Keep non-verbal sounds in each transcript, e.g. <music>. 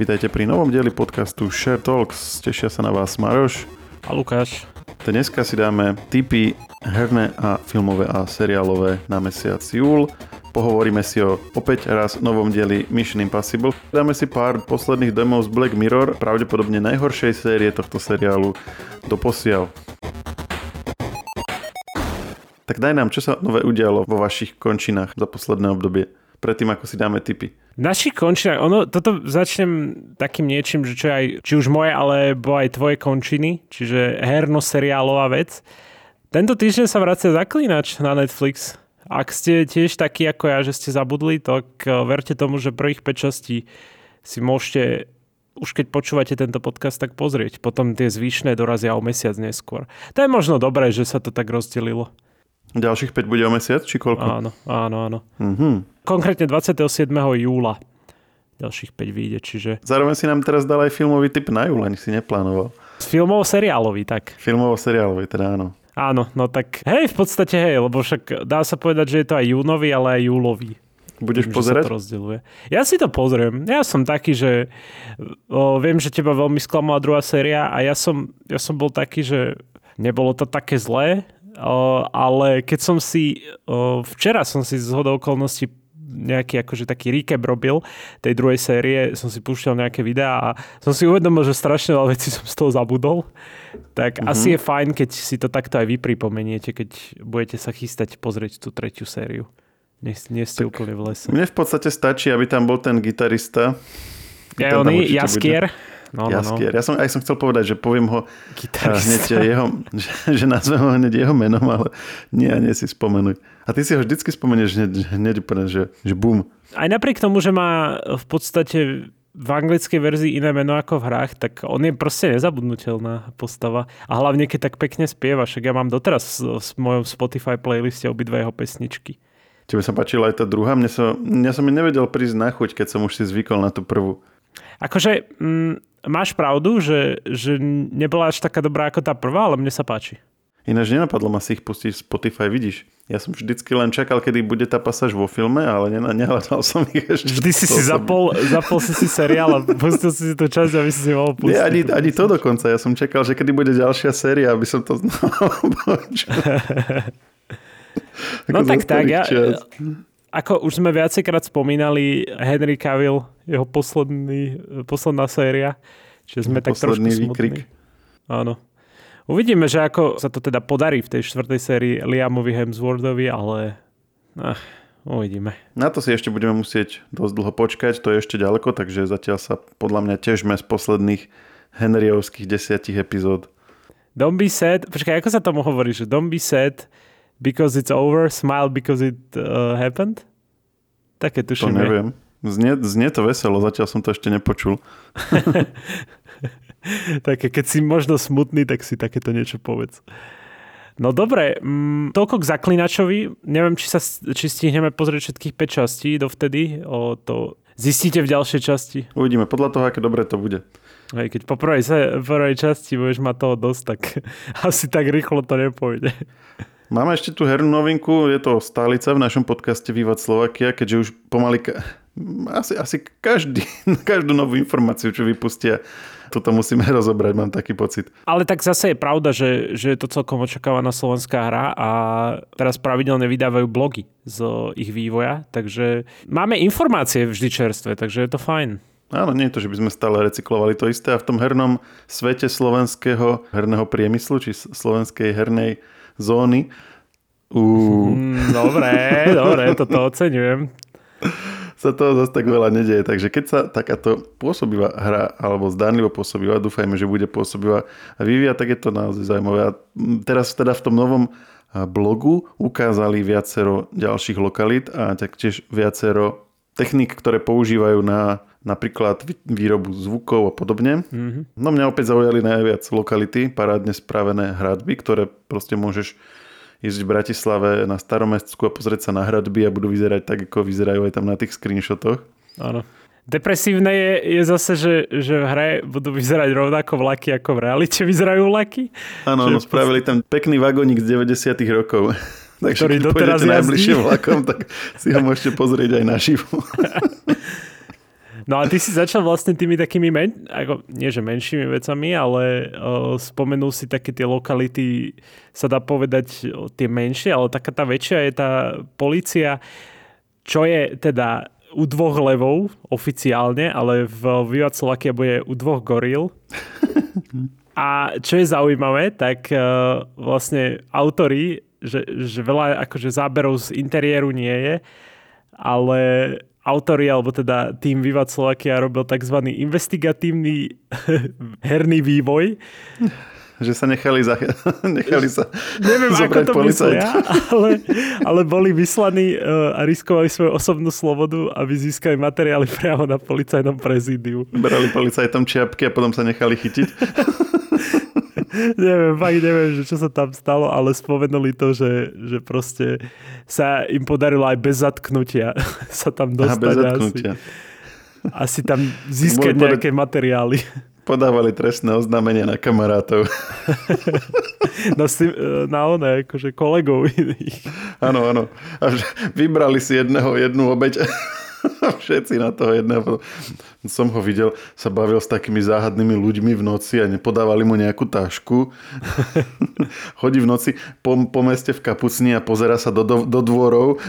Vítajte pri novom dieli podcastu Share Talks. Tešia sa na vás Maroš. A Lukáš. Dneska si dáme tipy herné a filmové a seriálové na mesiac júl. Pohovoríme si o opäť raz novom dieli Mission Impossible. Dáme si pár posledných demov z Black Mirror, pravdepodobne najhoršej série tohto seriálu do posiaľ. Tak daj nám, čo sa nové udialo vo vašich končinách za posledné obdobie, predtým ako si dáme tipy. Naši končina, ono, toto začnem takým niečím, že čo aj, či už moje, alebo aj tvoje končiny, čiže herno-seriálová vec. Tento týždeň sa vracia Zaklínač na Netflix. Ak ste tiež takí ako ja, že ste zabudli, tak eh, verte tomu, že prvých 5 častí si môžete už keď počúvate tento podcast, tak pozrieť. Potom tie zvyšné dorazia o mesiac neskôr. To je možno dobré, že sa to tak rozdelilo. Ďalších 5 bude o mesiac, či koľko? Áno, áno, áno. Mhm. Konkrétne 27. júla ďalších 5 vyjde, čiže... Zároveň si nám teraz dal aj filmový typ na júl, ani si neplánoval. Filmovo-seriálový, tak. Filmovo-seriálový, teda áno. Áno, no tak hej, v podstate hej, lebo však dá sa povedať, že je to aj júnový, ale aj júlový. Budeš Tým, pozerať? To rozdeľuje. Ja si to pozriem. Ja som taký, že o, viem, že teba veľmi sklamala druhá séria a ja som, ja som bol taký, že nebolo to také zlé, ale keď som si, včera som si z hodou okolností nejaký akože taký recap robil tej druhej série, som si púšťal nejaké videá a som si uvedomil, že strašne veľa vecí som z toho zabudol. Tak Mhm. mm-hmm. asi je fajn, keď si to takto aj vy pripomeniete, keď budete sa chystať pozrieť tú tretiu sériu. Nie, nie ste tak úplne v lese. Mne v podstate stačí, aby tam bol ten gitarista. Ja, tam oný, Jaskier. No, no, no. Jaskier. Ja som, aj som chcel povedať, že poviem ho Gitarista. hneď jeho, <laughs> že, že nazvem ho hneď jeho menom, ale nie, nie si spomenúť. A ty si ho vždycky spomenieš hneď, hneď úplne, že, že bum. Aj napriek tomu, že má v podstate v anglickej verzii iné meno ako v hrách, tak on je proste nezabudnutelná postava. A hlavne, keď tak pekne spieva, však ja mám doteraz v, mojom Spotify playliste obidve jeho pesničky. Tebe sa páčila aj tá druhá? Mne sa, ja som mi nevedel prísť na chuť, keď som už si zvykol na tú prvú. Akože mm, máš pravdu, že, že nebola až taká dobrá ako tá prvá, ale mne sa páči. Ináč nenapadlo ma si ich pustiť Spotify, vidíš. Ja som vždycky len čakal, kedy bude tá pasáž vo filme, ale ne- nehľadal som ich ešte. Vždy si si zapol, zapol si si seriál a pustil si si tú časť, aby si si mohol pustiť. Nie, ani, ani to dokonca. Ja som čakal, že kedy bude ďalšia séria, aby som to <laughs> počul. <laughs> No tak tak, ja, čias. Ako už sme viacejkrát spomínali Henry Cavill, jeho posledný, posledná séria, čiže sme tak trošku Posledný smutní. výkrik. Áno. Uvidíme, že ako sa to teda podarí v tej štvrtej sérii Liamovi Hemsworthovi, ale ach, uvidíme. Na to si ešte budeme musieť dosť dlho počkať, to je ešte ďaleko, takže zatiaľ sa podľa mňa težme z posledných Henryovských desiatich epizód. Don't be sad, počkaj, ako sa tomu hovorí, že don't be sad because it's over, smile because it uh, happened? Také To tuším. je. neviem. Znie, znie to veselo, zatiaľ som to ešte nepočul. <laughs> Také, keď si možno smutný, tak si takéto niečo povedz. No dobre, mm, toľko k Zaklinačovi. Neviem, či, sa, či stihneme pozrieť všetkých 5 častí dovtedy. O, to zistíte v ďalšej časti. Uvidíme, podľa toho, aké dobre to bude. Hej, keď po prvej, prvej časti budeš mať toho dosť, tak <laughs> asi tak rýchlo to nepôjde. Máme ešte tú hernú novinku, je to stálica v našom podcaste Vývad Slovakia, keďže už pomaly ka- asi, asi každý, <laughs> každú novú informáciu, čo vypustia, toto musíme <laughs> rozobrať, mám taký pocit. Ale tak zase je pravda, že, že je to celkom očakávaná slovenská hra a teraz pravidelne vydávajú blogy z ich vývoja, takže máme informácie vždy čerstvé, takže je to fajn. Áno, nie je to, že by sme stále recyklovali to isté a v tom hernom svete slovenského herného priemyslu, či slovenskej hernej zóny, uh, Mm, dobre, dobre, toto oceňujem. sa toho zase tak veľa nedieje. Takže keď sa takáto pôsobivá hra, alebo zdánlivo pôsobivá, dúfajme, že bude pôsobivá a vyvíja, tak je to naozaj zaujímavé. A mm, teraz teda v tom novom blogu ukázali viacero ďalších lokalít a taktiež viacero techník, ktoré používajú na napríklad vý- výrobu zvukov a podobne. Mhm. No mňa opäť zaujali najviac lokality, parádne spravené hradby, ktoré proste môžeš ísť v Bratislave na staromestskú a pozrieť sa na hradby a budú vyzerať tak, ako vyzerajú aj tam na tých screenshotoch. Áno. Depresívne je, je zase, že, že v hre budú vyzerať rovnako vlaky, ako v realite vyzerajú vlaky. Áno, no spravili tam pekný vagónik z 90 rokov. <laughs> Takže Ktorý keď doteraz jazdí. najbližšie vlakom, tak si ho môžete pozrieť aj naživo. <laughs> No a ty si začal vlastne tými takými, men, ako, nie že menšími vecami, ale o, spomenul si také tie lokality, sa dá povedať tie menšie, ale taká tá väčšia je tá policia, čo je teda u dvoch levov oficiálne, ale v Viva bude u dvoch goril. A čo je zaujímavé, tak uh, vlastne autory, že, že veľa akože záberov z interiéru nie je, ale autori, alebo teda tým Viva Slovakia robil tzv. investigatívny <laughs> herný vývoj. Že sa nechali, za, <laughs> nechali sa Neviem, ako to myslia, ale, ale boli vyslaní uh, a riskovali svoju osobnú slobodu, aby získali materiály priamo na policajnom prezídiu. Brali policajtom čiapky a potom sa nechali chytiť. <laughs> neviem, fakt neviem, že čo sa tam stalo, ale spomenuli to, že, že proste sa im podarilo aj bez zatknutia <laughs> sa tam dostať. Aha, bez zatknutia. Asi, asi tam <laughs> získať nejaké materiály podávali trestné oznámenia na kamarátov. <laughs> na, si, na one, akože kolegov iných. Áno, áno. A vybrali si jedného, jednu obeď. Všetci na toho jedného. Som ho videl, sa bavil s takými záhadnými ľuďmi v noci a nepodávali mu nejakú tašku. <laughs> Chodí v noci po, po meste v kapucni a pozera sa do, do, do dvorov. <laughs>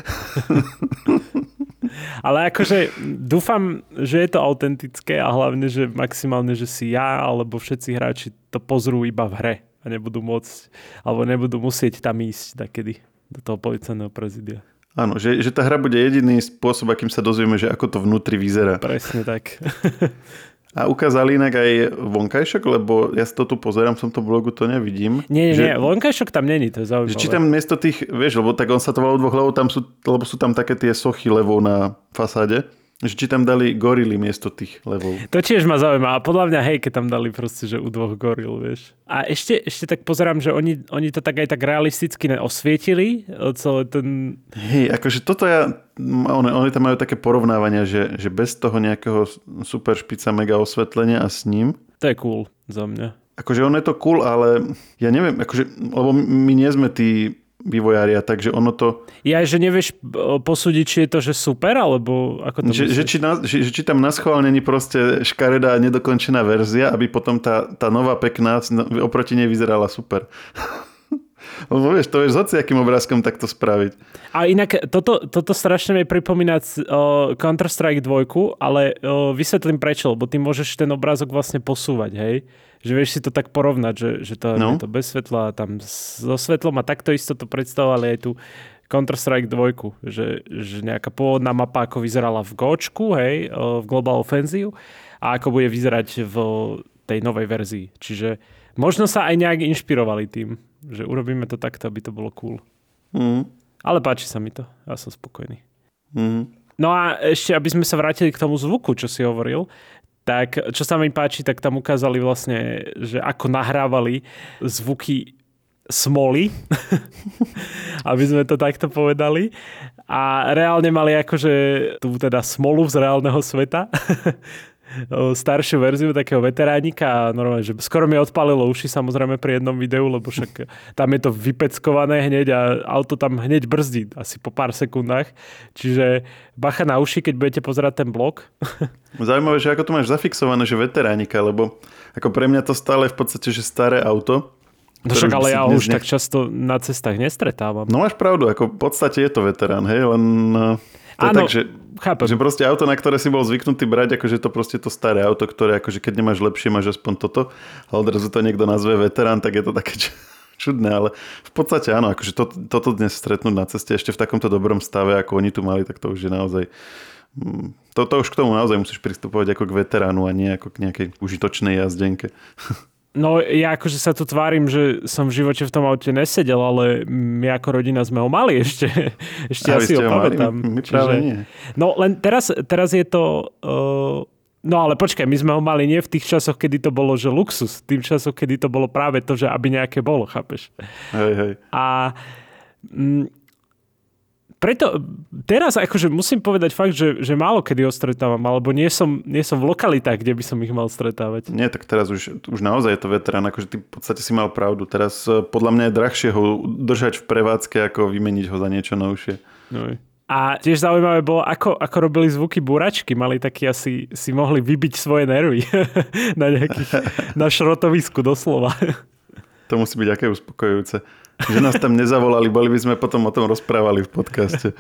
Ale akože dúfam, že je to autentické a hlavne, že maximálne, že si ja alebo všetci hráči to pozrú iba v hre a nebudú môcť, alebo nebudú musieť tam ísť takedy do toho policajného prezidia. Áno, že, že tá hra bude jediný spôsob, akým sa dozvieme, že ako to vnútri vyzerá. Presne tak. <laughs> A ukázali inak aj vonkajšok, lebo ja si to tu pozerám, som to blogu to nevidím. Nie, nie, že, nie, vonkajšok tam není, to je zaujímavé. Že či tam miesto tých, vieš, lebo tak on sa to volal dvoch, lebo, tam sú, lebo sú tam také tie sochy levou na fasáde. Že či tam dali gorily miesto tých levov. To tiež ma zaujíma. A podľa mňa, hej, keď tam dali proste, že u dvoch goril, vieš. A ešte, ešte tak pozerám, že oni, oni to tak aj tak realisticky osvietili, celé ten... Hej, akože toto ja... Oni, oni tam majú také porovnávania, že, že bez toho nejakého super špica mega osvetlenia a s ním... To je cool za mňa. Akože on je to cool, ale ja neviem, akože, lebo my nie sme tí vývojária, takže ono to... Ja, že nevieš posúdiť, či je to, že super, alebo ako to že, že, či na, že, že či tam na schvál není proste škaredá nedokončená verzia, aby potom tá, tá nová pekná no, oproti nej vyzerala super. <laughs> Lebo vieš, to vieš s hociakým obrázkom takto spraviť. A inak toto, toto strašne mi pripomína uh, Counter-Strike 2, ale uh, vysvetlím prečo, lebo ty môžeš ten obrázok vlastne posúvať, hej? Že vieš si to tak porovnať, že, že to no. je to bez svetla a tam so svetlom a takto isto to predstavovali aj tu Counter-Strike 2, že, že nejaká pôvodná mapa ako vyzerala v Gočku, hej, v Global Offensive a ako bude vyzerať v tej novej verzii. Čiže možno sa aj nejak inšpirovali tým, že urobíme to takto, aby to bolo cool. Mm. Ale páči sa mi to. Ja som spokojný. Mm. No a ešte, aby sme sa vrátili k tomu zvuku, čo si hovoril, tak čo sa mi páči, tak tam ukázali vlastne, že ako nahrávali zvuky smoly, <laughs> aby sme to takto povedali. A reálne mali akože tú teda smolu z reálneho sveta. <laughs> staršiu verziu takého veteránika a normálne, že skoro mi odpalilo uši samozrejme pri jednom videu, lebo však tam je to vypeckované hneď a auto tam hneď brzdí asi po pár sekundách. Čiže bacha na uši, keď budete pozerať ten blog. <laughs> Zaujímavé, že ako to máš zafixované, že veteránika, lebo ako pre mňa to stále v podstate, že staré auto, No však ale ja už nech... tak často na cestách nestretávam. No máš pravdu, ako v podstate je to veterán, hej, len to Áno, tak, že, chápem. že proste auto, na ktoré si bol zvyknutý brať, akože to proste to staré auto, ktoré akože keď nemáš lepšie, máš aspoň toto, ale odrazu to niekto nazve veterán, tak je to také <laughs> čudné, ale v podstate áno, akože to, toto dnes stretnúť na ceste ešte v takomto dobrom stave, ako oni tu mali, tak to už je naozaj mm, to, to už k tomu naozaj musíš pristupovať ako k veteránu a nie ako k nejakej užitočnej jazdenke. <laughs> No ja akože sa tu tvárim, že som v živote v tom aute nesedel, ale my ako rodina sme ho mali ešte. <laughs> Ešte ja si ho pamätám. Nie. No len teraz, teraz je to... Uh, no ale počkaj, my sme ho mali nie v tých časoch, kedy to bolo, že luxus. Tým časoch, kedy to bolo práve to, že aby nejaké bolo, chápeš? Hej, hej. A... Mm, preto teraz akože musím povedať fakt, že, že málo kedy ho stretávam, alebo nie som, nie som v lokalitách, kde by som ich mal stretávať. Nie, tak teraz už, už naozaj je to veterán, akože ty v podstate si mal pravdu. Teraz eh, podľa mňa je drahšie ho držať v prevádzke, ako vymeniť ho za niečo novšie. No. A tiež zaujímavé bolo, ako, ako robili zvuky búračky. Mali taký asi, si mohli vybiť svoje nervy <laughs> na nejakých, na šrotovisku doslova. To musí byť aké uspokojujúce. Že nás tam nezavolali, boli by sme potom o tom rozprávali v podcaste.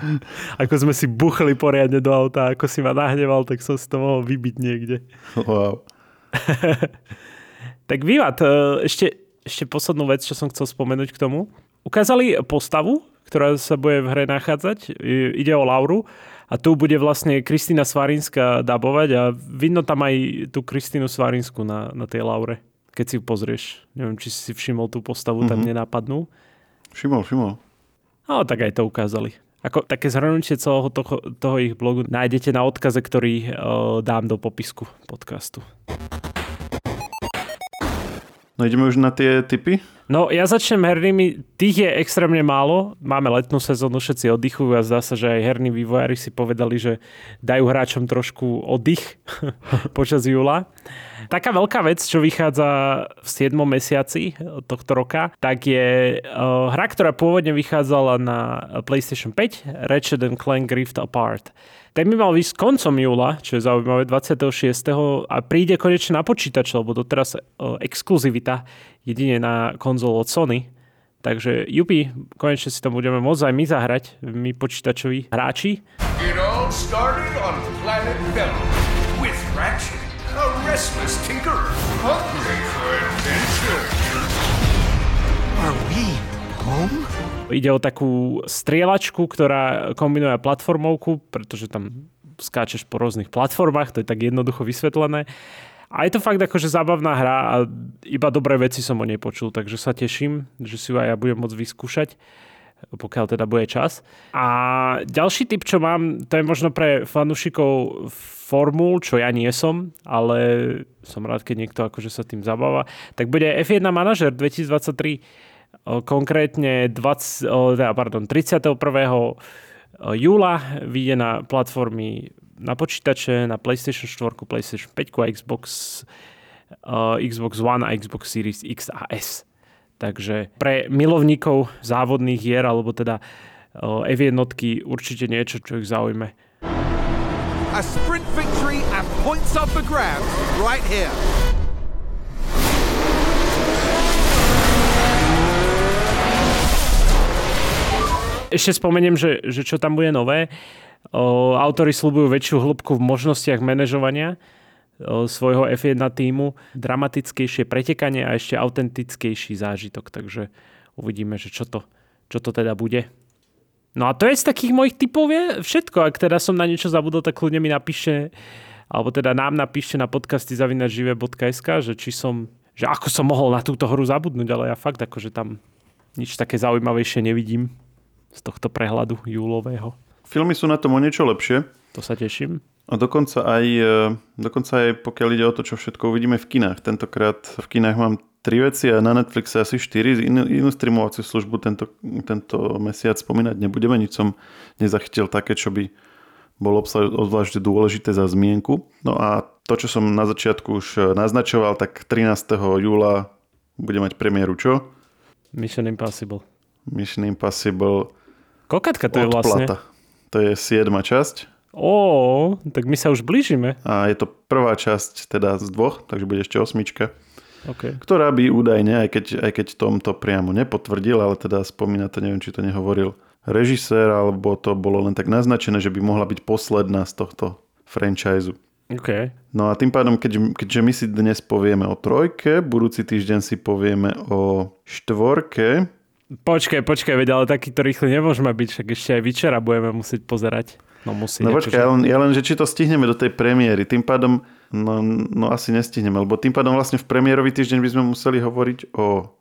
Ako sme si buchli poriadne do auta, ako si ma nahneval, tak som si to mohol vybiť niekde. Wow. <laughs> tak vývad, e, ešte, ešte poslednú vec, čo som chcel spomenúť k tomu. Ukázali postavu, ktorá sa bude v hre nachádzať. Ide o Lauru a tu bude vlastne Kristýna Svarinská dabovať a vidno tam aj tú Kristínu Svarinsku na, na tej Laure, keď si ju pozrieš. Neviem, či si všimol tú postavu, mm-hmm. tam mhm. Všimol, všimol. No, tak aj to ukázali. Ako také zhrnutie celého toho, toho ich blogu nájdete na odkaze, ktorý uh, dám do popisku podcastu. No ideme už na tie typy? No ja začnem hernými, tých je extrémne málo, máme letnú sezónu, všetci oddychujú a zdá sa, že aj herní vývojári si povedali, že dajú hráčom trošku oddych <laughs> počas júla. Taká veľká vec, čo vychádza v 7. mesiaci tohto roka, tak je uh, hra, ktorá pôvodne vychádzala na PlayStation 5, Ratchet Clank Rift Apart. Ten by mal výsť koncom júla, čo je zaujímavé, 26. a príde konečne na počítač, lebo doteraz uh, exkluzivita jedine na konzol od Sony. Takže Jupi, konečne si to budeme môcť aj my zahrať, my počítačoví hráči. It all started on planet a restless tinkerer, hungry for adventure. Are we home? Ide o takú strieľačku, ktorá kombinuje platformovku, pretože tam skáčeš po rôznych platformách, to je tak jednoducho vysvetlené. A je to fakt akože zábavná hra a iba dobré veci som o nej počul, takže sa teším, že si ju aj ja budem môcť vyskúšať pokiaľ teda bude čas. A ďalší typ, čo mám, to je možno pre fanúšikov formul, čo ja nie som, ale som rád, keď niekto akože sa tým zabáva, tak bude F1 Manager 2023 konkrétne 20, teda, pardon, 31. júla vyjde na platformy na počítače, na PlayStation 4, PlayStation 5 a Xbox, Xbox One a Xbox Series X a S. Takže pre milovníkov závodných hier, alebo teda uh, F1 určite niečo, čo ich zaujme. A sprint victory and points up for grabs right here. ešte spomeniem, že, že čo tam bude nové. O, autory slúbujú väčšiu hĺbku v možnostiach manažovania svojho F1 týmu, dramatickejšie pretekanie a ešte autentickejší zážitok. Takže uvidíme, že čo to, čo to teda bude. No a to je z takých mojich typov je všetko. Ak teda som na niečo zabudol, tak kľudne mi napíšte, alebo teda nám napíšte na podcasty zavinažive.sk, že či som, že ako som mohol na túto hru zabudnúť, ale ja fakt akože tam nič také zaujímavejšie nevidím z tohto prehľadu júlového. Filmy sú na tom o niečo lepšie. To sa teším. A dokonca aj, e, dokonca aj pokiaľ ide o to, čo všetko uvidíme v kinách. Tentokrát v kinách mám tri veci a na Netflixe asi štyri. Inú, inú streamovaciu službu tento, tento mesiac spomínať nebudeme. Nič som nezachytil také, čo by bolo obzvlášť dôležité za zmienku. No a to, čo som na začiatku už naznačoval, tak 13. júla bude mať premiéru čo? Mission Impossible. Mission Impossible Koľkatka to je vlastne? To je 7. časť. Ó, tak my sa už blížime. A je to prvá časť teda z dvoch, takže bude ešte osmička. Okay. Ktorá by údajne, aj keď, aj keď tomto priamo nepotvrdil, ale teda spomína to, neviem, či to nehovoril režisér, alebo to bolo len tak naznačené, že by mohla byť posledná z tohto franchise. Okay. No a tým pádom, keď, keďže my si dnes povieme o trojke, budúci týždeň si povieme o štvorke, Počkaj, počkaj, veď, ale takýto rýchly nemôžeme byť, však ešte aj večera budeme musieť pozerať. No musí. No počkaj, ja len, ja len, že či to stihneme do tej premiéry, tým pádom, no, no asi nestihneme, lebo tým pádom vlastne v premiérový týždeň by sme museli hovoriť o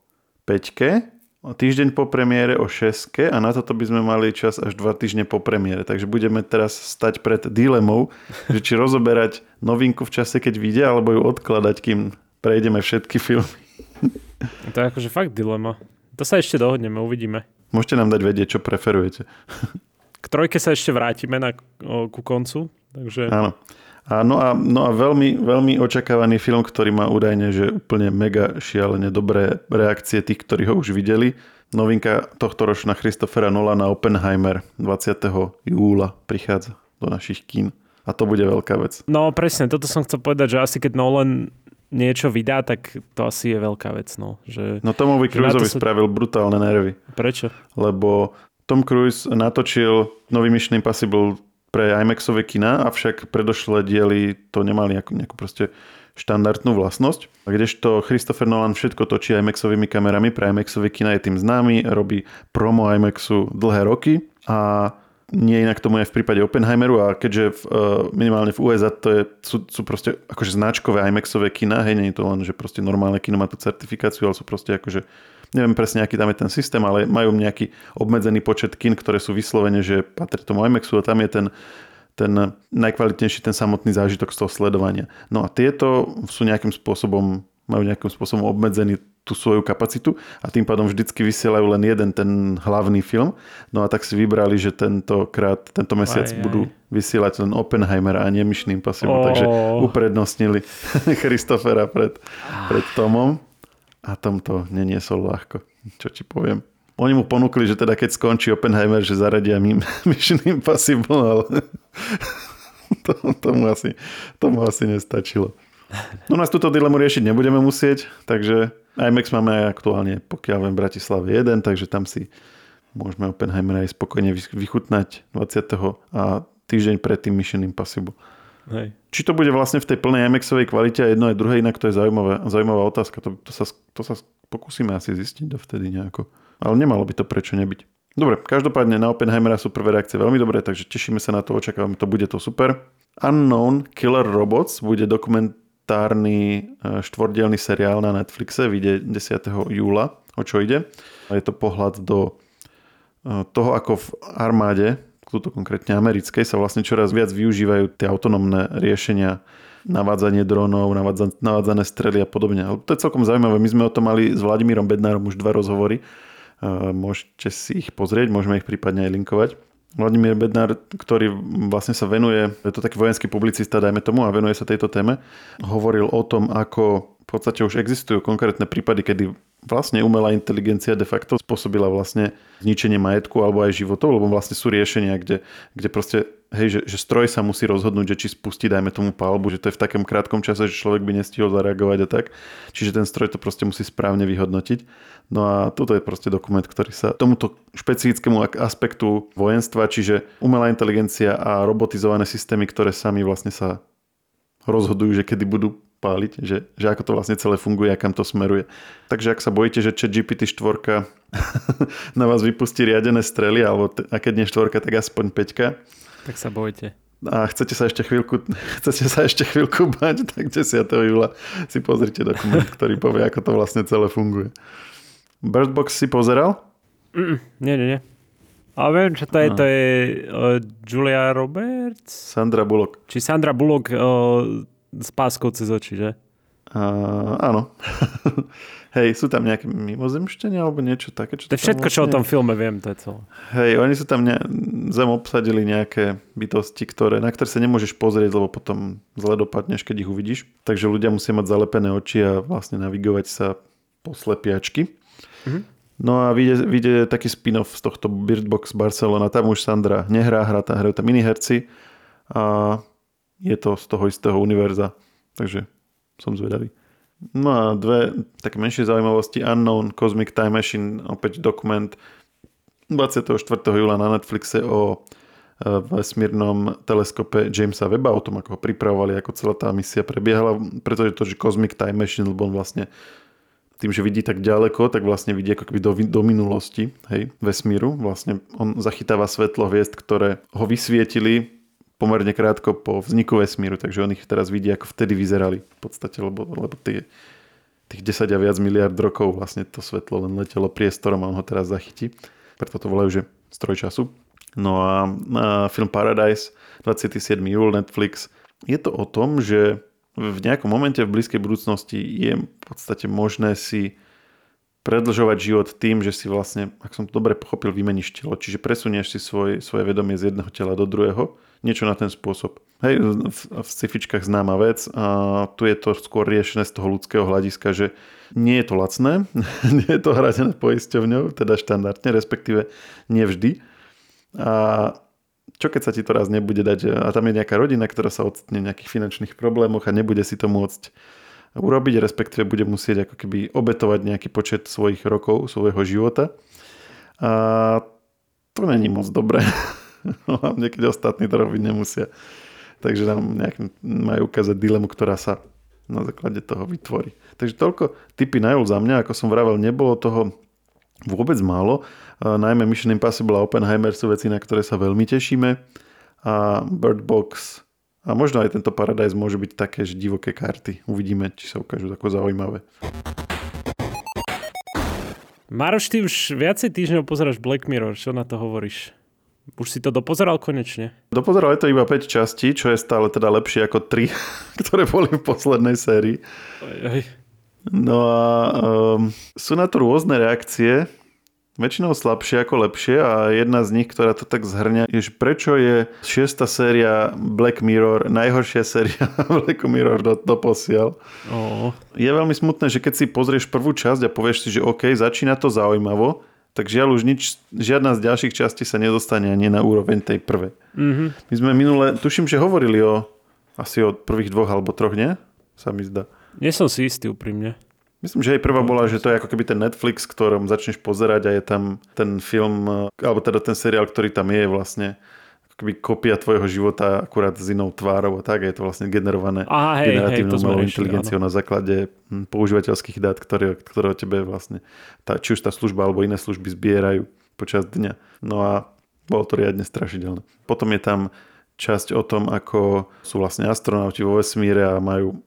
peťke, o týždeň po premiére o šeske a na toto by sme mali čas až dva týždne po premiére. Takže budeme teraz stať pred dilemou, že či rozoberať novinku v čase, keď vyjde, alebo ju odkladať, kým prejdeme všetky filmy. To je akože fakt dilema. To sa ešte dohodneme, uvidíme. Môžete nám dať vedieť, čo preferujete. K trojke sa ešte vrátime na, ku koncu. Takže... Áno. A no a, no a veľmi, veľmi očakávaný film, ktorý má údajne, že úplne mega šialene dobré reakcie tých, ktorí ho už videli. novinka tohto ročná Christophera Nolana Oppenheimer 20. júla prichádza do našich kín. A to bude veľká vec. No presne, toto som chcel povedať, že asi keď Nolan niečo vydá, tak to asi je veľká vec. No, že, no Tomovi Cruiseovi sa... spravil brutálne nervy. Prečo? Lebo Tom Cruise natočil nový Mission Impossible pre IMAXové kina, avšak predošlé diely to nemali nejakú, nejakú proste štandardnú vlastnosť. Kdežto Christopher Nolan všetko točí IMAXovými kamerami, pre IMAXové kina je tým známy, robí promo IMAXu dlhé roky a nie inak tomu je v prípade Oppenheimeru a keďže v, uh, minimálne v USA to je, sú, sú proste akože značkové IMAXové kina, hej, nie je to len, že proste normálne kino má tú certifikáciu, ale sú proste akože neviem presne, aký tam je ten systém, ale majú nejaký obmedzený počet kin, ktoré sú vyslovene, že patrí tomu IMAXu a tam je ten ten najkvalitnejší ten samotný zážitok z toho sledovania. No a tieto sú nejakým spôsobom, majú nejakým spôsobom obmedzený tú svoju kapacitu a tým pádom vždycky vysielajú len jeden ten hlavný film. No a tak si vybrali, že tentokrát, tento mesiac aj, aj. budú vysielať len Oppenheimer a nie Mission Impossible, oh. takže uprednostnili <laughs> Christophera pred, pred Tomom a Tom to neniesol ľahko, čo ti poviem. Oni mu ponúkli, že teda keď skončí Oppenheimer, že zaradia mi Mission Impossible, ale <laughs> to, tomu, asi, tomu asi nestačilo. No nás túto dilemu riešiť nebudeme musieť, takže IMAX máme aj aktuálne, pokiaľ viem, Bratislave 1, takže tam si môžeme Oppenheimer aj spokojne vychutnať 20. a týždeň predtým Mission Impossible. Hej. Či to bude vlastne v tej plnej IMAXovej kvalite jedno aj druhé, inak to je zaujímavá, zaujímavá otázka. To, to, sa, to sa pokúsime asi zistiť dovtedy nejako. Ale nemalo by to prečo nebyť. Dobre, každopádne na Oppenheimera sú prvé reakcie veľmi dobré, takže tešíme sa na to, očakávame to, bude to super. Unknown Killer Robots bude dokumentárny e, štvordielný seriál na Netflixe, vyjde 10. júla, o čo ide. Je to pohľad do e, toho, ako v armáde, túto konkrétne americkej, sa vlastne čoraz viac využívajú tie autonómne riešenia navádzanie dronov, navádzané strely a podobne. Ale to je celkom zaujímavé. My sme o tom mali s Vladimírom Bednárom už dva rozhovory Môžete si ich pozrieť, môžeme ich prípadne aj linkovať. Vladimír Bednár, ktorý vlastne sa venuje, je to taký vojenský publicista, dajme tomu, a venuje sa tejto téme, hovoril o tom, ako v podstate už existujú konkrétne prípady, kedy vlastne umelá inteligencia de facto spôsobila vlastne zničenie majetku alebo aj životov, lebo vlastne sú riešenia, kde, kde proste hej, že, že stroj sa musí rozhodnúť, že či spustí, dajme tomu palbu, že to je v takom krátkom čase, že človek by nestihol zareagovať a tak. Čiže ten stroj to proste musí správne vyhodnotiť. No a toto je proste dokument, ktorý sa tomuto špecifickému aspektu vojenstva, čiže umelá inteligencia a robotizované systémy, ktoré sami vlastne sa rozhodujú, že kedy budú páliť, že, že ako to vlastne celé funguje a kam to smeruje. Takže ak sa bojíte, že chat GPT 4 na vás vypustí riadené strely, alebo a keď nie 4, tak aspoň 5, tak sa bojte. A chcete sa ešte chvíľku, <laughs> chcete sa ešte chvíľku bať, <laughs> tak 10. júla si pozrite dokument, ktorý povie, ako to vlastne celé funguje. Bird Box si pozeral? Mm, nie, nie, nie. Ale viem, čo to je. No. To je uh, Julia Roberts? Sandra Bullock. Či Sandra Bullock uh, s páskou cez oči, že? Uh, áno. <laughs> Hej, sú tam nejaké mimozemšťania alebo niečo také? Čo to je všetko, vlastne... čo o tom filme viem, to je celé. Hej, oni sú tam, ne... zem obsadili nejaké bytosti, ktoré, na ktoré sa nemôžeš pozrieť, lebo potom zle dopadneš, keď ich uvidíš. Takže ľudia musia mať zalepené oči a vlastne navigovať sa po slepiačky. Mm-hmm. No a vyjde, vyjde taký spin-off z tohto Birdbox Barcelona. Tam už Sandra nehrá, hrá tam, hrajú tam iní herci a je to z toho istého univerza. Takže som zvedavý. No a dve také menšie zaujímavosti. Unknown Cosmic Time Machine, opäť dokument 24. júla na Netflixe o e, vesmírnom teleskope Jamesa Webba, o tom, ako ho pripravovali, ako celá tá misia prebiehala, pretože to, že Cosmic Time Machine, lebo on vlastne tým, že vidí tak ďaleko, tak vlastne vidí ako keby do, do minulosti, hej, vesmíru. Vlastne on zachytáva svetlo hviezd, ktoré ho vysvietili pomerne krátko po vzniku vesmíru, takže on ich teraz vidí, ako vtedy vyzerali v podstate, lebo, lebo tie, tých 10 a viac miliard rokov vlastne to svetlo len letelo priestorom a on ho teraz zachytí. Preto to volajú, že stroj času. No a, a film Paradise, 27. júl, Netflix, je to o tom, že v nejakom momente v blízkej budúcnosti je v podstate možné si predlžovať život tým, že si vlastne, ak som to dobre pochopil, vymeníš telo. Čiže presunieš si svoj, svoje vedomie z jedného tela do druhého. Niečo na ten spôsob. Hej, v, v sci-fičkách známa vec a tu je to skôr riešené z toho ľudského hľadiska, že nie je to lacné, <laughs> nie je to hradené poisťovňou, teda štandardne, respektíve nie vždy. A čo keď sa ti to raz nebude dať a tam je nejaká rodina, ktorá sa ocitne v nejakých finančných problémoch a nebude si to môcť urobiť, respektíve bude musieť ako keby obetovať nejaký počet svojich rokov, svojho života. A to není moc dobré. <laughs> Hlavne keď ostatní to robiť nemusia. Takže nám nejak majú ukázať dilemu, ktorá sa na základe toho vytvorí. Takže toľko typy na za mňa, ako som vravel, nebolo toho vôbec málo. Najmä Mission Impossible a Oppenheimer sú veci, na ktoré sa veľmi tešíme. A Bird Box a možno aj tento Paradise môže byť také, že divoké karty. Uvidíme, či sa ukážu tako zaujímavé. Maroš, ty už viacej týždňov pozeráš Black Mirror. Čo na to hovoríš? Už si to dopozeral konečne? Dopozeral je to iba 5 častí, čo je stále teda lepšie ako 3, <laughs> ktoré boli v poslednej sérii. Aj, aj. No a um, sú na to rôzne reakcie. Väčšinou slabšie ako lepšie a jedna z nich, ktorá to tak zhrňa, je, že prečo je šiesta séria Black Mirror najhoršia séria <laughs> Black Mirror do, do posiel. Oh. Je veľmi smutné, že keď si pozrieš prvú časť a povieš si, že OK, začína to zaujímavo, tak žiaľ už nič, žiadna z ďalších častí sa nedostane ani na úroveň tej prvej. Mm-hmm. My sme minule, tuším, že hovorili o asi od prvých dvoch alebo troch, nie? Sa mi zdá. Nie som si istý úprimne. Myslím, že aj prvá bola, že to je ako keby ten Netflix, ktorom začneš pozerať a je tam ten film, alebo teda ten seriál, ktorý tam je vlastne ako keby kopia tvojho života akurát s inou tvárou a tak. Je to vlastne generované Aha, hej, generatívnou hej, umelou inteligenciou na základe hm, používateľských dát, ktoré, ktoré o tebe vlastne, tá, či už tá služba alebo iné služby zbierajú počas dňa. No a bolo to riadne strašidelné. Potom je tam časť o tom, ako sú vlastne astronauti vo vesmíre a majú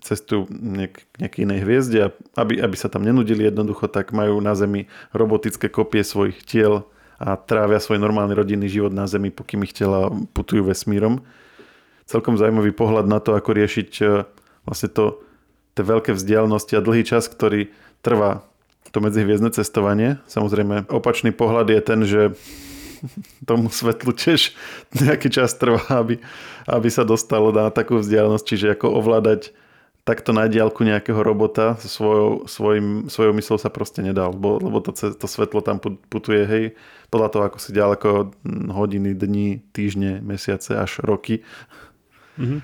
cestujú nejak, nejakej inej hviezde a aby, aby sa tam nenudili jednoducho, tak majú na Zemi robotické kopie svojich tiel a trávia svoj normálny rodinný život na Zemi, pokým ich tela putujú vesmírom. Celkom zaujímavý pohľad na to, ako riešiť e, vlastne to, tie veľké vzdialenosti a dlhý čas, ktorý trvá to medzihviezdne cestovanie. Samozrejme, opačný pohľad je ten, že <laughs> tomu svetlu tiež nejaký čas trvá, aby, aby sa dostalo na takú vzdialenosť, čiže ako ovládať takto na diálku nejakého robota svojou, svojim, svojou myslou sa proste nedá, lebo, lebo to, to svetlo tam putuje, hej, podľa toho, ako si ďaleko hodiny, dní, týždne, mesiace, až roky. Mm-hmm.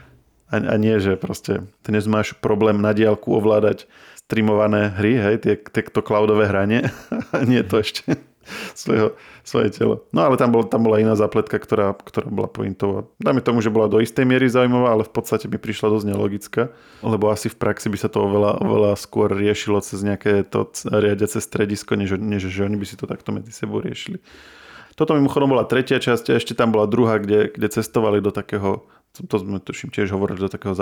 A, a nie, že proste ty máš problém na diálku ovládať streamované hry, hej, tie, tie to cloudové hranie, <laughs> nie to ešte <laughs> svojho, svoje telo. No ale tam, bol, tam bola iná zapletka, ktorá, ktorá bola pointová. Dáme tomu, že bola do istej miery zaujímavá, ale v podstate mi prišla dosť nelogická, lebo asi v praxi by sa to oveľa, oveľa skôr riešilo cez nejaké to riadiace stredisko, než, než že oni by si to takto medzi sebou riešili. Toto mimochodom bola tretia časť a ešte tam bola druhá, kde, kde cestovali do takého, to sme tuším tiež hovorili, do takého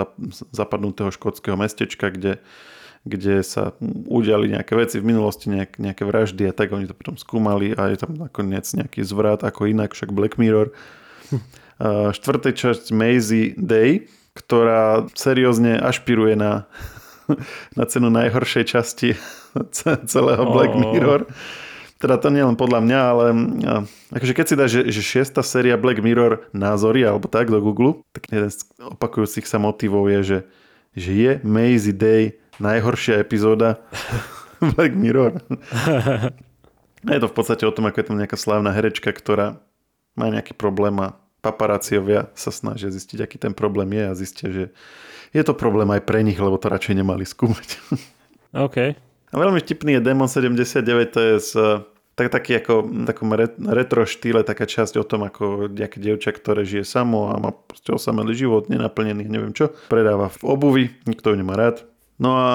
zapadnutého škótskeho mestečka, kde kde sa udiali nejaké veci v minulosti, nejak, nejaké vraždy a tak oni to potom skúmali a je tam nakoniec nejaký zvrat ako inak, však Black Mirror. <laughs> Uh, štvrtej časť Maisie Day, ktorá seriózne ašpiruje na, <laughs> na cenu najhoršej časti celého Black Mirror. Teda to nie len podľa mňa, ale akože keď si dá, že, že šiesta séria Black Mirror názory alebo tak do Google, tak jeden z opakujúcich sa motivov je, že, že je Maisie Day najhoršia epizóda <laughs> Black Mirror. je to v podstate o tom, ako je tam nejaká slávna herečka, ktorá má nejaký problém a paparáciovia sa snažia zistiť, aký ten problém je a zistia, že je to problém aj pre nich, lebo to radšej nemali skúmať. <laughs> OK. A veľmi vtipný je Demon 79, to je z tak, taký ako takom retro štýle, taká časť o tom, ako nejaké dievča, ktoré žije samo a má proste osamelý život, nenaplnený, neviem čo, predáva v obuvi, nikto ju nemá rád No a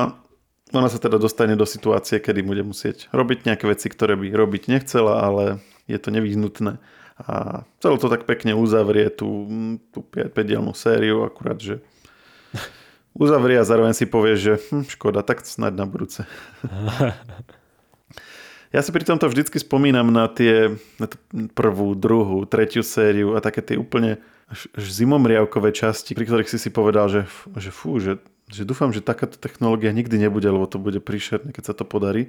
ona sa teda dostane do situácie, kedy bude musieť robiť nejaké veci, ktoré by robiť nechcela, ale je to nevyhnutné. A celé to tak pekne uzavrie tú, tú 5-dielnú sériu, akurát, že uzavrie a zároveň si povie, že hm, škoda, tak snáď na budúce. Ja si pri tomto vždycky spomínam na tie na prvú, druhú, tretiu sériu a také tie úplne až, až zimomriavkové časti, pri ktorých si si povedal, že, že fú, že že dúfam, že takáto technológia nikdy nebude, lebo to bude príšerné, keď sa to podarí.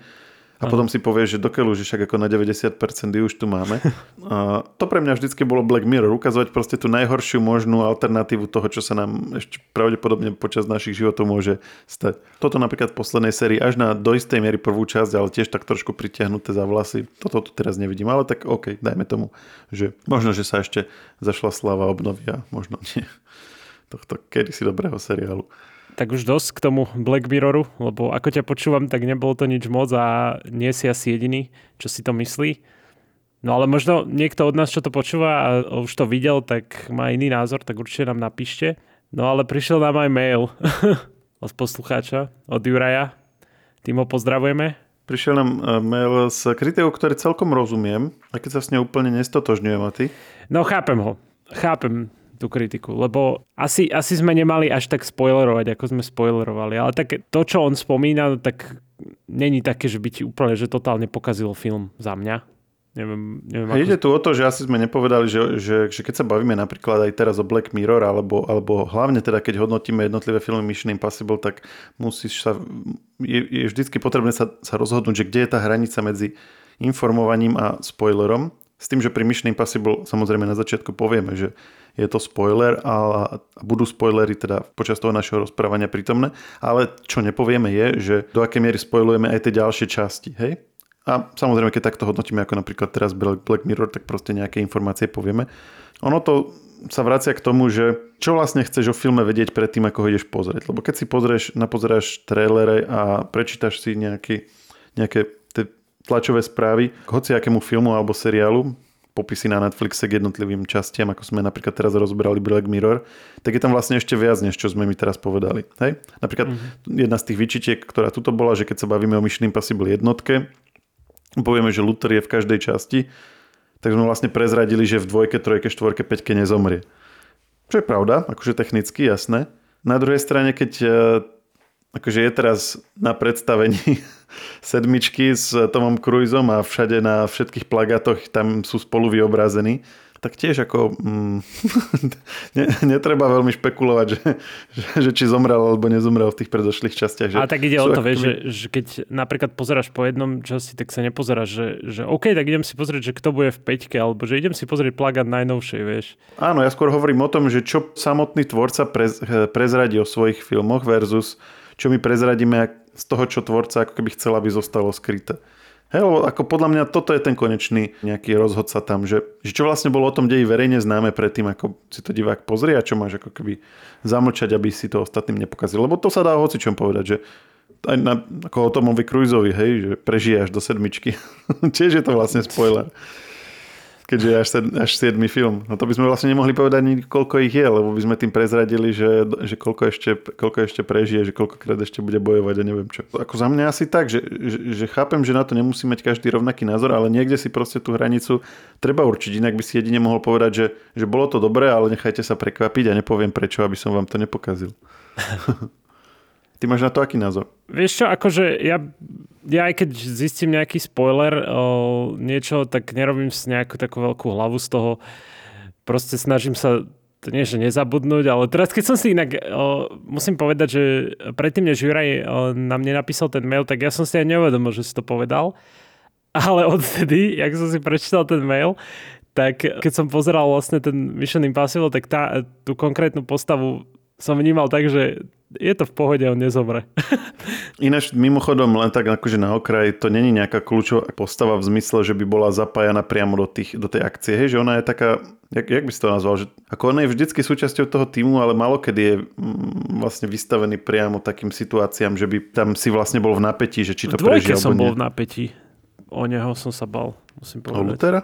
a potom si povieš, že dokeľu, že však ako na 90% už tu máme. A to pre mňa vždycky bolo Black Mirror, ukazovať proste tú najhoršiu možnú alternatívu toho, čo sa nám ešte pravdepodobne počas našich životov môže stať. Toto napríklad v poslednej sérii až na do istej miery prvú časť, ale tiež tak trošku pritiahnuté za vlasy. Toto tu teraz nevidím, ale tak OK, dajme tomu, že možno, že sa ešte zašla slava obnovia, možno nie. <laughs> Tohto kedysi dobrého seriálu tak už dosť k tomu Black Mirroru, lebo ako ťa počúvam, tak nebolo to nič moc a nie si asi jediný, čo si to myslí. No ale možno niekto od nás, čo to počúva a už to videl, tak má iný názor, tak určite nám napíšte. No ale prišiel nám aj mail <laughs> od poslucháča, od Juraja. Tým ho pozdravujeme. Prišiel nám e, mail s kritikou, ktorý celkom rozumiem, a keď sa s ňou úplne nestotožňujem, a ty? No chápem ho. Chápem tú kritiku, lebo asi, asi sme nemali až tak spoilerovať, ako sme spoilerovali, ale tak to, čo on spomína, tak není také, že by ti úplne, že totálne pokazil film za mňa. Neviem, neviem, ako... Ide tu o to, že asi sme nepovedali, že, že, že keď sa bavíme napríklad aj teraz o Black Mirror, alebo, alebo hlavne teda keď hodnotíme jednotlivé filmy Mission Impossible, tak musíš sa, je, je vždycky potrebné sa, sa rozhodnúť, že kde je tá hranica medzi informovaním a spoilerom. S tým, že pri Mission Impossible samozrejme na začiatku povieme, že je to spoiler a budú spoilery teda počas toho našeho rozprávania prítomné, ale čo nepovieme je, že do akej miery spoilujeme aj tie ďalšie časti, hej? A samozrejme, keď takto hodnotíme, ako napríklad teraz Black Mirror, tak proste nejaké informácie povieme. Ono to sa vracia k tomu, že čo vlastne chceš o filme vedieť predtým, ako ho ideš pozrieť. Lebo keď si pozrieš, napozeráš trailere a prečítaš si nejaký, nejaké tlačové správy k hociakému filmu alebo seriálu, popisy na Netflixe k jednotlivým častiam, ako sme napríklad teraz rozberali Black Mirror, tak je tam vlastne ešte viac, než čo sme mi teraz povedali. Hej? Napríklad mm-hmm. jedna z tých vyčitiek, ktorá tuto bola, že keď sa bavíme o Mission Impossible jednotke, povieme, že Luther je v každej časti, tak sme vlastne prezradili, že v dvojke, trojke, štvorke, peťke nezomrie. Čo je pravda, akože technicky, jasné. Na druhej strane, keď e, akože je teraz na predstavení <laughs> sedmičky s Tomom Cruiseom a všade na všetkých plagátoch tam sú spolu vyobrazení, tak tiež ako mm, <laughs> ne, netreba veľmi špekulovať, že, že, že či zomrel alebo nezomrel v tých predošlých častiach. Že a tak ide o to, vieš, že, že keď napríklad pozeráš po jednom časti, tak sa nepozeráš, že, že OK, tak idem si pozrieť, že kto bude v peťke, alebo že idem si pozrieť plagát najnovšej, vieš. Áno, ja skôr hovorím o tom, že čo samotný tvorca prez, prezradí o svojich filmoch versus čo my prezradíme z toho, čo tvorca ako keby chcel, aby zostalo skryté. Hej, ako podľa mňa toto je ten konečný nejaký rozhodca tam, že, že čo vlastne bolo o tom deji verejne známe predtým, ako si to divák pozrie a čo máš ako keby zamlčať, aby si to ostatným nepokazil. Lebo to sa dá hoci čom povedať, že aj na, ako o Tomovi Cruiseovi, hej, že prežije až do sedmičky. <laughs> Tiež je to vlastne spoiler keďže je až, až 7 film. No to by sme vlastne nemohli povedať ani koľko ich je, lebo by sme tým prezradili, že, že koľko, ešte, koľko ešte prežije, že koľkokrát ešte bude bojovať a neviem čo. Ako za mňa asi tak, že, že, že chápem, že na to nemusí mať každý rovnaký názor, ale niekde si proste tú hranicu treba určiť. Inak by si jedine mohol povedať, že, že bolo to dobré, ale nechajte sa prekvapiť a nepoviem prečo, aby som vám to nepokazil. <laughs> Ty máš na to aký názor? Vieš čo, akože ja ja aj keď zistím nejaký spoiler o niečo, tak nerobím si nejakú takú veľkú hlavu z toho. Proste snažím sa to nie, že nezabudnúť, ale teraz keď som si inak, o, musím povedať, že predtým, než Juraj o, na mne napísal ten mail, tak ja som si aj neuvedomil, že si to povedal. Ale odtedy, jak som si prečítal ten mail, tak keď som pozeral vlastne ten Mission Impossible, tak tá, tú konkrétnu postavu som vnímal tak, že je to v pohode, on nezomre. <laughs> Ináč mimochodom, len tak akože na okraj, to není nejaká kľúčová postava v zmysle, že by bola zapájana priamo do, tých, do tej akcie. Hej, že ona je taká, jak, jak by si to nazval, že ako ona je vždycky súčasťou toho týmu, ale kedy je mm, vlastne vystavený priamo takým situáciám, že by tam si vlastne bol v napätí, že či to prežije som bol v napätí. O neho som sa bal, musím povedať. O Lutera?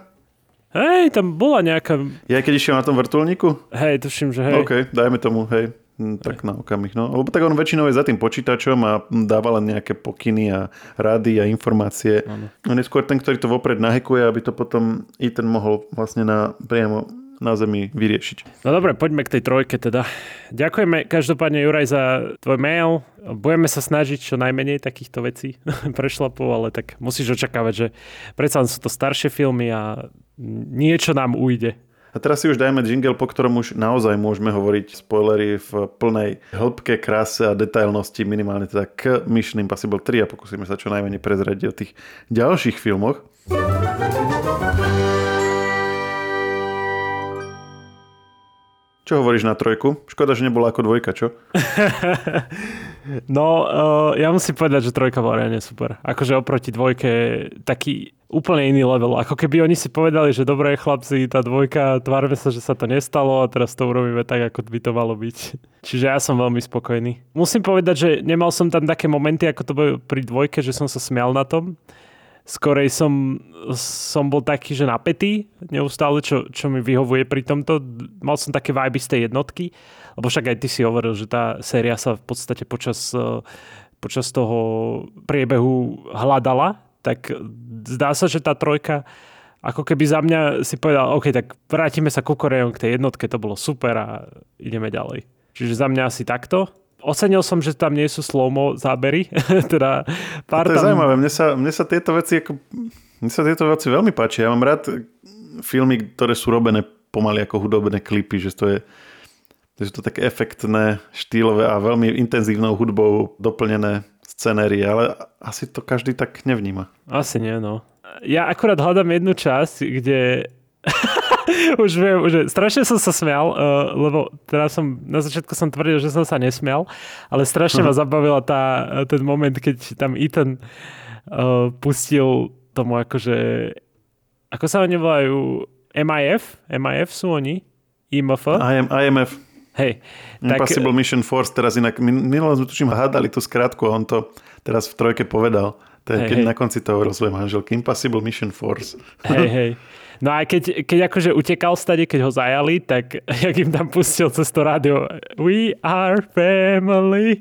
Hej, tam bola nejaká... Ja keď išiel na tom vrtulníku? Hej, tuším, že hej. OK, dajme tomu, hej. Hm, tak na okamih, no. Lebo tak on väčšinou je za tým počítačom a dáva len nejaké pokyny a rady a informácie. Ano. On je skôr ten, ktorý to vopred nahekuje, aby to potom i ten mohol vlastne na, priamo na zemi vyriešiť. No dobre, poďme k tej trojke teda. Ďakujeme každopádne Juraj za tvoj mail. Budeme sa snažiť čo najmenej takýchto vecí <laughs> prešlapov, ale tak musíš očakávať, že predsa sú to staršie filmy a niečo nám ujde. A teraz si už dajme jingle, po ktorom už naozaj môžeme hovoriť spoilery v plnej hĺbke, kráse a detailnosti, minimálne teda k Mission Impossible 3 a pokúsime sa čo najmenej prezradiť o tých ďalších filmoch. Čo hovoríš na trojku? Škoda, že nebola ako dvojka, čo? <laughs> no, uh, ja musím povedať, že trojka bola reálne super. Akože oproti dvojke taký úplne iný level. Ako keby oni si povedali, že dobré chlapci, tá dvojka, tvárme sa, že sa to nestalo a teraz to urobíme tak, ako by to malo byť. <laughs> Čiže ja som veľmi spokojný. Musím povedať, že nemal som tam také momenty, ako to bolo pri dvojke, že som sa smial na tom skorej som, som bol taký, že napätý neustále, čo, čo mi vyhovuje pri tomto. Mal som také vibe z tej jednotky, lebo však aj ty si hovoril, že tá séria sa v podstate počas, počas toho priebehu hľadala, tak zdá sa, že tá trojka ako keby za mňa si povedal, OK, tak vrátime sa ku Koreom k tej jednotke, to bolo super a ideme ďalej. Čiže za mňa asi takto. Ocenil som, že tam nie sú slowmo zábery. <laughs> teda pár to je tam... zaujímavé. Mne sa, mne sa tieto veci ako, mne sa tieto veci veľmi páčia. Ja mám rád filmy, ktoré sú robené pomaly ako hudobné klipy, že to je že to také efektné, štýlové a veľmi intenzívnou hudbou doplnené scenérie, ale asi to každý tak nevníma. Asi nie, no. Ja akurát hľadám jednu časť, kde <laughs> <laughs> už viem, že strašne som sa smial, uh, lebo teraz som, na začiatku som tvrdil, že som sa nesmial, ale strašne ma zabavila tá, ten moment, keď tam Ethan uh, pustil tomu akože, ako sa oni volajú, MIF? MIF sú oni? IMF? IM, IMF. Hej. Impossible tak, Mission Force, teraz inak, minulé sme tuším hádali tú skratku a on to teraz v trojke povedal. To je, hey, keď hey. na konci to hovoril svojej manželky. Impossible Mission Force. Hej, hej. <laughs> No a keď, keď akože utekal stade, keď ho zajali, tak <laughs> jak im tam pustil cez to rádio We are family.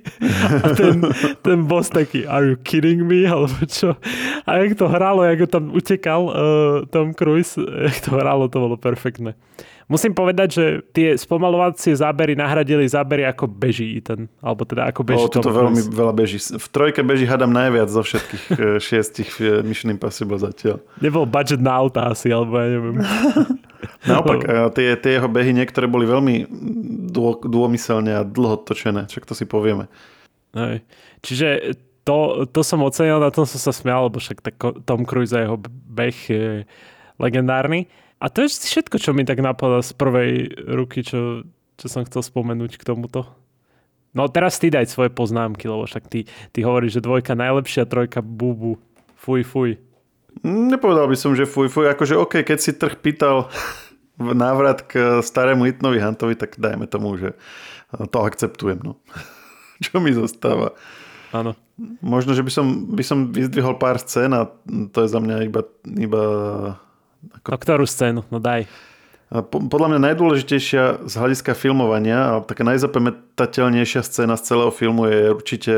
A ten, ten boss taký Are you kidding me? Alebo čo? A jak to hralo, jak tam utekal uh, Tom Cruise, <laughs> jak to hralo, to bolo perfektné. Musím povedať, že tie spomalovacie zábery nahradili zábery ako beží ten, alebo teda ako beží. O, to veľmi veľa beží. V trojke beží hadam najviac zo všetkých eh, <laughs> šiestich eh, Mission Impossible zatiaľ. Nebol budget na auta asi, alebo ja neviem. <laughs> Naopak, tie, tie jeho behy niektoré boli veľmi dô, dômyselne a dlho točené, však to si povieme. Hej. Čiže to, to som ocenil, na tom som sa smial, lebo však tak Tom Cruise a jeho beh je legendárny. A to je všetko, čo mi tak napadá z prvej ruky, čo, čo som chcel spomenúť k tomuto. No teraz ty daj svoje poznámky, lebo však ty, ty hovoríš, že dvojka najlepšia, trojka bubu. Fuj, fuj. Nepovedal by som, že fuj, fuj. Akože OK, keď si trh pýtal návrat k starému Itnovi Hantovi, tak dajme tomu, že to akceptujem. No. <laughs> Čo mi zostáva? Áno. Možno, že by som, by som vyzdvihol pár scén a to je za mňa iba, iba ako... No ktorú scénu? No daj. Podľa mňa najdôležitejšia z hľadiska filmovania a taká najzapamätateľnejšia scéna z celého filmu je určite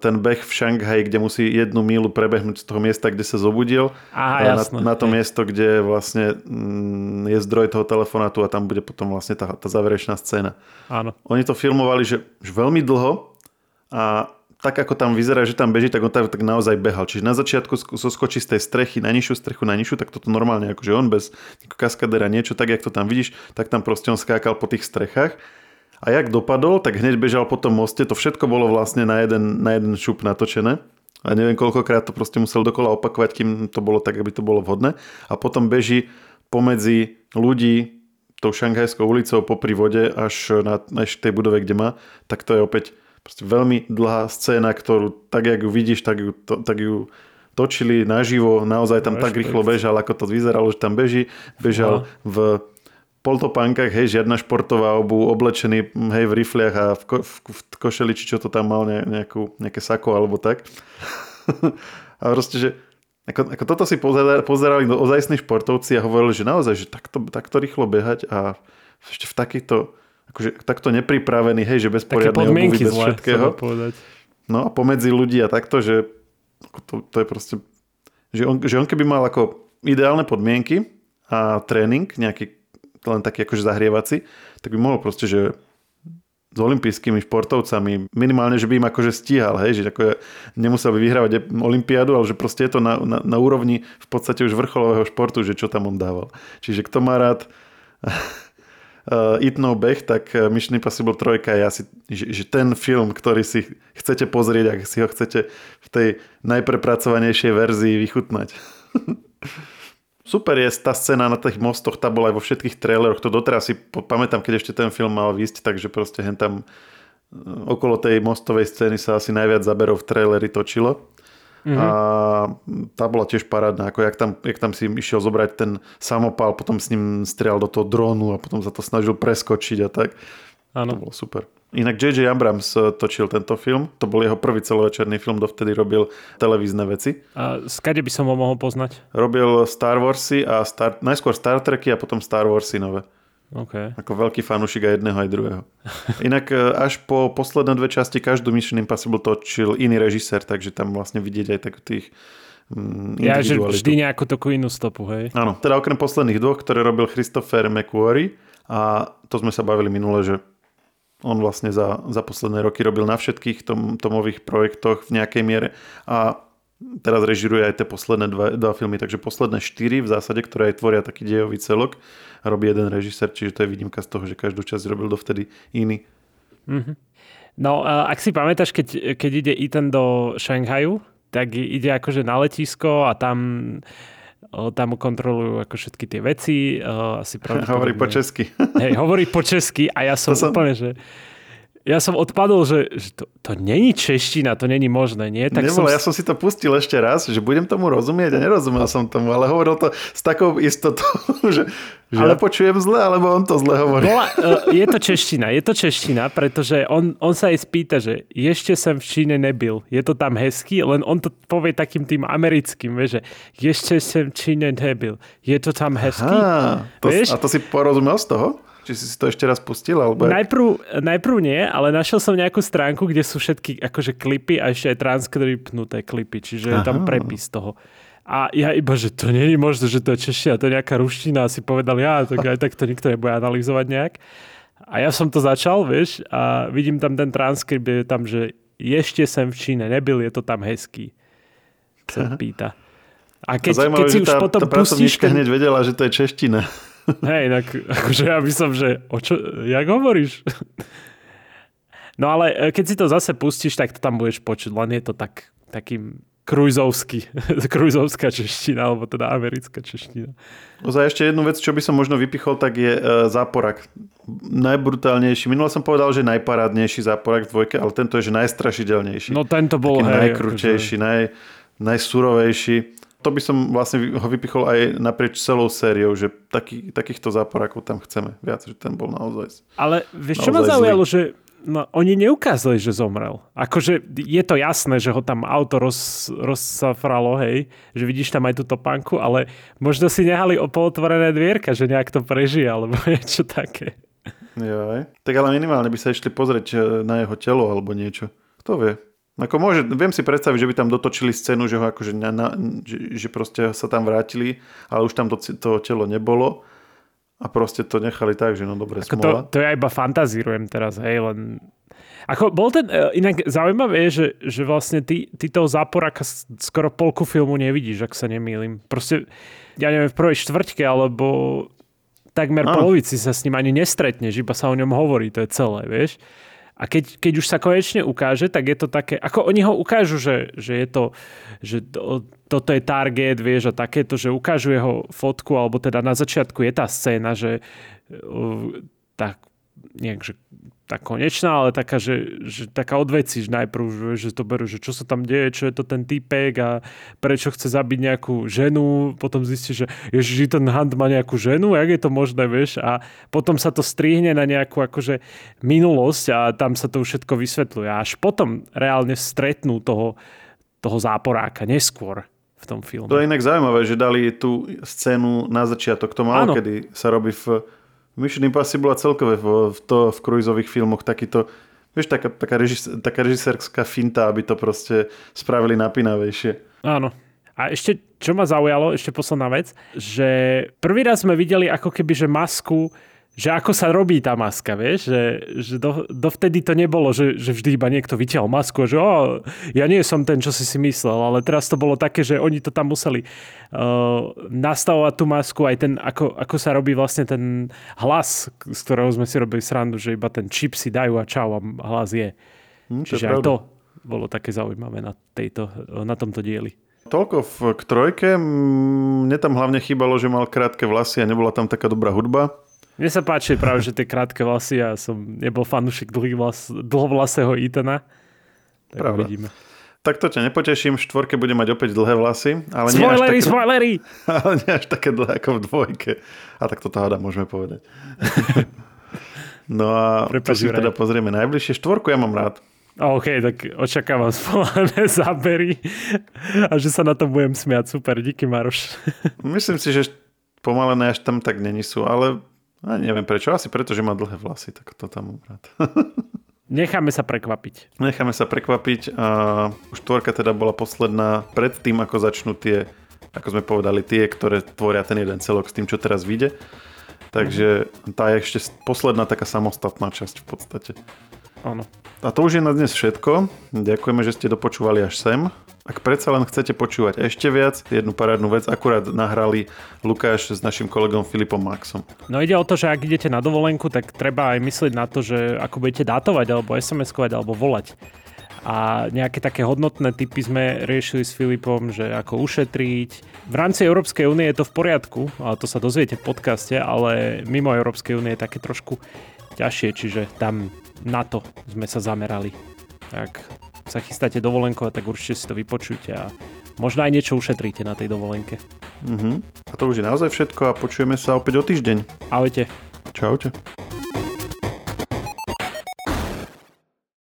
ten beh v Šanghaji, kde musí jednu mílu prebehnúť z toho miesta, kde sa zobudil. Aha, jasné. Na, na to miesto, kde vlastne mm, je zdroj toho telefonátu a tam bude potom vlastne tá, tá záverečná scéna. Áno. Oni to filmovali, že, že veľmi dlho a tak ako tam vyzerá, že tam beží, tak on tak, tak naozaj behal. Čiže na začiatku zoskočí z tej strechy na nižšiu strechu, na nižšiu, tak toto normálne, akože on bez kaskadera niečo, tak jak to tam vidíš, tak tam proste on skákal po tých strechách. A jak dopadol, tak hneď bežal po tom moste, to všetko bolo vlastne na jeden, na jeden šup natočené. A neviem, koľkokrát to proste musel dokola opakovať, kým to bolo tak, aby to bolo vhodné. A potom beží pomedzi ľudí tou šanghajskou ulicou popri vode až na až tej budove, kde má, tak to je opäť Proste veľmi dlhá scéna, ktorú tak, jak ju vidíš, tak ju, to, tak ju točili naživo, naozaj tam tak rýchlo bežal, ako to vyzeralo, že tam beží, bežal no. v poltopánkach, hej, žiadna športová obu, oblečený, hej, v rifliach a v, ko, v, v košeli, či čo to tam mal, ne, nejakú, nejaké sako alebo tak. <laughs> a proste, že ako, ako toto si pozerali, pozerali ozajstní športovci a hovorili, že naozaj, že takto, takto rýchlo behať a ešte v takýchto akože takto nepripravený, hej, že bez poriadnej obuvy, bez zle, všetkého. No a pomedzi ľudí a takto, že to, to je proste, že on, že on keby mal ako ideálne podmienky a tréning, nejaký len taký akože zahrievací, tak by mohol proste, že s olympijskými športovcami, minimálne, že by im akože stíhal, hej, že ako nemusel by vyhrávať olympiádu, ale že proste je to na, na, na úrovni v podstate už vrcholového športu, že čo tam on dával. Čiže kto má rád uh, Ethanov beh, tak Mission Impossible 3 je asi že, že ten film, ktorý si chcete pozrieť, ak si ho chcete v tej najprepracovanejšej verzii vychutnať. <laughs> Super je tá scéna na tých mostoch, tá bola aj vo všetkých traileroch, to doteraz si pamätám, keď ešte ten film mal výsť, takže proste hen tam okolo tej mostovej scény sa asi najviac zaberov v traileri točilo. Mm-hmm. A tá bola tiež parádna, ako jak tam, jak tam si išiel zobrať ten samopal, potom s ním strieľal do toho drónu a potom sa to snažil preskočiť a tak. Áno. To bolo super. Inak J.J. Abrams eh, točil tento film. To bol jeho prvý celovečerný film, dovtedy robil televízne veci. A skade by som ho mohol poznať? Robil Star Warsy a Star, najskôr Star Treky a potom Star Warsy nové. Okay. Ako veľký fanúšik aj jedného, aj druhého. Inak e, až po posledné dve časti každú Mission Impossible točil iný režisér, takže tam vlastne vidieť aj tak tých mm, Ja, že vždy nejakú takú inú stopu, hej? Áno, teda okrem posledných dvoch, ktoré robil Christopher McQuarrie a to sme sa bavili minule, že on vlastne za, za posledné roky robil na všetkých tom, tomových projektoch v nejakej miere a teraz režiruje aj tie posledné dva, dva filmy, takže posledné štyri v zásade, ktoré aj tvoria taký dejový celok robí jeden režisér, čiže to je výnimka z toho, že každú časť robil dovtedy iný. Mm-hmm. No, ak si pamätáš, keď, keď ide Ethan do Šanghaju, tak ide akože na letisko a tam tam kontrolujú ako všetky tie veci. Asi hovorí po česky. Hej, hovorí po česky a ja som, som úplne, že ja som odpadol, že, že to, to není čeština, to není možné, nie? Tak Nebolo, som... ja som si to pustil ešte raz, že budem tomu rozumieť a nerozumel som tomu, ale hovoril to s takou istotou, <laughs> že, že ale... ja počujem zle, alebo on to zle hovorí. Bola, e, je to čeština, je to čeština, pretože on, on sa aj spýta, že ešte som v Číne nebyl, je to tam hezký, len on to povie takým tým americkým, vieš, že ešte som v Číne nebyl, je to tam hezký. Aha, to, vieš? A to si porozumel z toho? Či si si to ešte raz pustil? Alebo... Najprv, najprv nie, ale našiel som nejakú stránku, kde sú všetky akože klipy a ešte aj transkripnuté klipy, čiže Aha. je tam prepis toho. A ja iba, že to nie je možné, že to je čeština, to je nejaká ruština. Si povedal, ja, tak aj tak to nikto nebude analyzovať nejak. A ja som to začal, vieš, a vidím tam ten transkript, je tam, že ešte sem v Číne nebyl, je to tam hezký. Sa pýta. A keď, a zaujímavé, keď si už tá, potom tá pustíš... Hneď vedela, že to je čeština. <laughs> Hej, tak akože ja by som, že o čo, jak hovoríš? <laughs> No ale e, keď si to zase pustíš, tak to tam budeš počuť, len je to tak, takým krujzovský, <laughs> krujzovská čeština, alebo teda americká čeština. Za ešte jednu vec, čo by som možno vypichol, tak je uh, záporak. Najbrutálnejší. Minule som povedal, že najparádnejší záporak v dvojke, ale tento je že najstrašidelnejší. No tento bol, Taký hej, najkrutejší, akože... naj, najsurovejší to by som vlastne ho vypichol aj naprieč celou sériou, že taký, takýchto záporákov tam chceme viac, že ten bol naozaj Ale vieš, čo ma zaujalo, že no, oni neukázali, že zomrel. Akože je to jasné, že ho tam auto roz, rozsafralo, hej, že vidíš tam aj tú topánku, ale možno si nehali o polotvorené dvierka, že nejak to prežije, alebo <laughs> niečo také. Joj. Tak ale minimálne by sa išli pozrieť eh, na jeho telo alebo niečo. Kto vie? Ako môže, viem si predstaviť, že by tam dotočili scénu, že ho akože na, na, že, že proste sa tam vrátili, ale už tam to, to telo nebolo a proste to nechali tak, že no dobre, Ako smola. To, to ja iba fantazírujem teraz, hej, len... Ako bol ten, e, inak zaujímavé je, že, že vlastne ty, ty toho záporaka skoro polku filmu nevidíš, ak sa nemýlim. Proste, ja neviem, v prvej štvrťke, alebo takmer Áno. polovici sa s ním ani nestretneš, iba sa o ňom hovorí, to je celé, vieš. A keď, keď už sa konečne ukáže, tak je to také, ako oni ho ukážu, že, že je to, že to, toto je target, vieš, a takéto, že ukážu jeho fotku, alebo teda na začiatku je tá scéna, že uh, tak nejak, že tá konečná, ale taká, že, že taká odveci, že najprv, že, že to berú, že čo sa tam deje, čo je to ten typek a prečo chce zabiť nejakú ženu, potom zistí, že ježiš, ten Hunt má nejakú ženu, jak je to možné, vieš, a potom sa to strihne na nejakú akože minulosť a tam sa to všetko vysvetľuje. A až potom reálne stretnú toho, toho záporáka, neskôr v tom filme. To je inak zaujímavé, že dali tú scénu na začiatok, to malo kedy sa robí v Mission Impossible a celkové v, v, to, v cruiseových filmoch takýto, vieš, taká, taká, režis, taká režisérska finta, aby to proste spravili napínavejšie. Áno. A ešte, čo ma zaujalo, ešte posledná vec, že prvý raz sme videli ako keby, že masku že ako sa robí tá maska, vieš, že, že do, dovtedy to nebolo, že, že vždy iba niekto vytiaľ masku a že oh, ja nie som ten, čo si si myslel, ale teraz to bolo také, že oni to tam museli uh, nastavovať tú masku, aj ten, ako, ako sa robí vlastne ten hlas, z ktorého sme si robili srandu, že iba ten čip si dajú a čau a hlas je. Hm, to Čiže je aj to bolo také zaujímavé na, tejto, na tomto dieli. Toľko v, k trojke. Mne tam hlavne chýbalo, že mal krátke vlasy a nebola tam taká dobrá hudba. Mne sa páči práve, že tie krátke vlasy, ja som nebol fanúšik vlas, dlhovlasého Etana. Tak Pravda. uvidíme. Tak to ťa nepoteším, v štvorke bude mať opäť dlhé vlasy, ale nie, až Spoilery, také, spoilery! <laughs> ale nie až také dlhé ako v dvojke. A tak toto hada môžeme povedať. <laughs> No a Prepáč, to si teda pozrieme najbližšie. Štvorku ja mám rád. OK, tak očakávam <laughs> spolané zábery a že sa na to budem smiať. Super, díky Maroš. Myslím si, že pomalené až tam tak není sú, ale a neviem prečo. Asi preto, že má dlhé vlasy, tak to tam mám rád. <laughs> Necháme sa prekvapiť. Necháme sa prekvapiť. A štvorka teda bola posledná pred tým, ako začnú tie, ako sme povedali, tie, ktoré tvoria ten jeden celok s tým, čo teraz vyjde. Takže tá je ešte posledná taká samostatná časť v podstate. Áno. A to už je na dnes všetko. Ďakujeme, že ste dopočúvali až sem. Ak predsa len chcete počúvať ešte viac, jednu parádnu vec akurát nahrali Lukáš s našim kolegom Filipom Maxom. No ide o to, že ak idete na dovolenku, tak treba aj myslieť na to, že ako budete dátovať, alebo SMS-kovať, alebo volať. A nejaké také hodnotné typy sme riešili s Filipom, že ako ušetriť. V rámci Európskej únie je to v poriadku, ale to sa dozviete v podcaste, ale mimo Európskej únie je také trošku ťažšie, čiže tam na to sme sa zamerali. Tak sa chystáte dovolenkovať, tak určite si to vypočujte a možno aj niečo ušetríte na tej dovolenke. Mhm. A to už je naozaj všetko a počujeme sa opäť o týždeň. Ahojte. Čaute.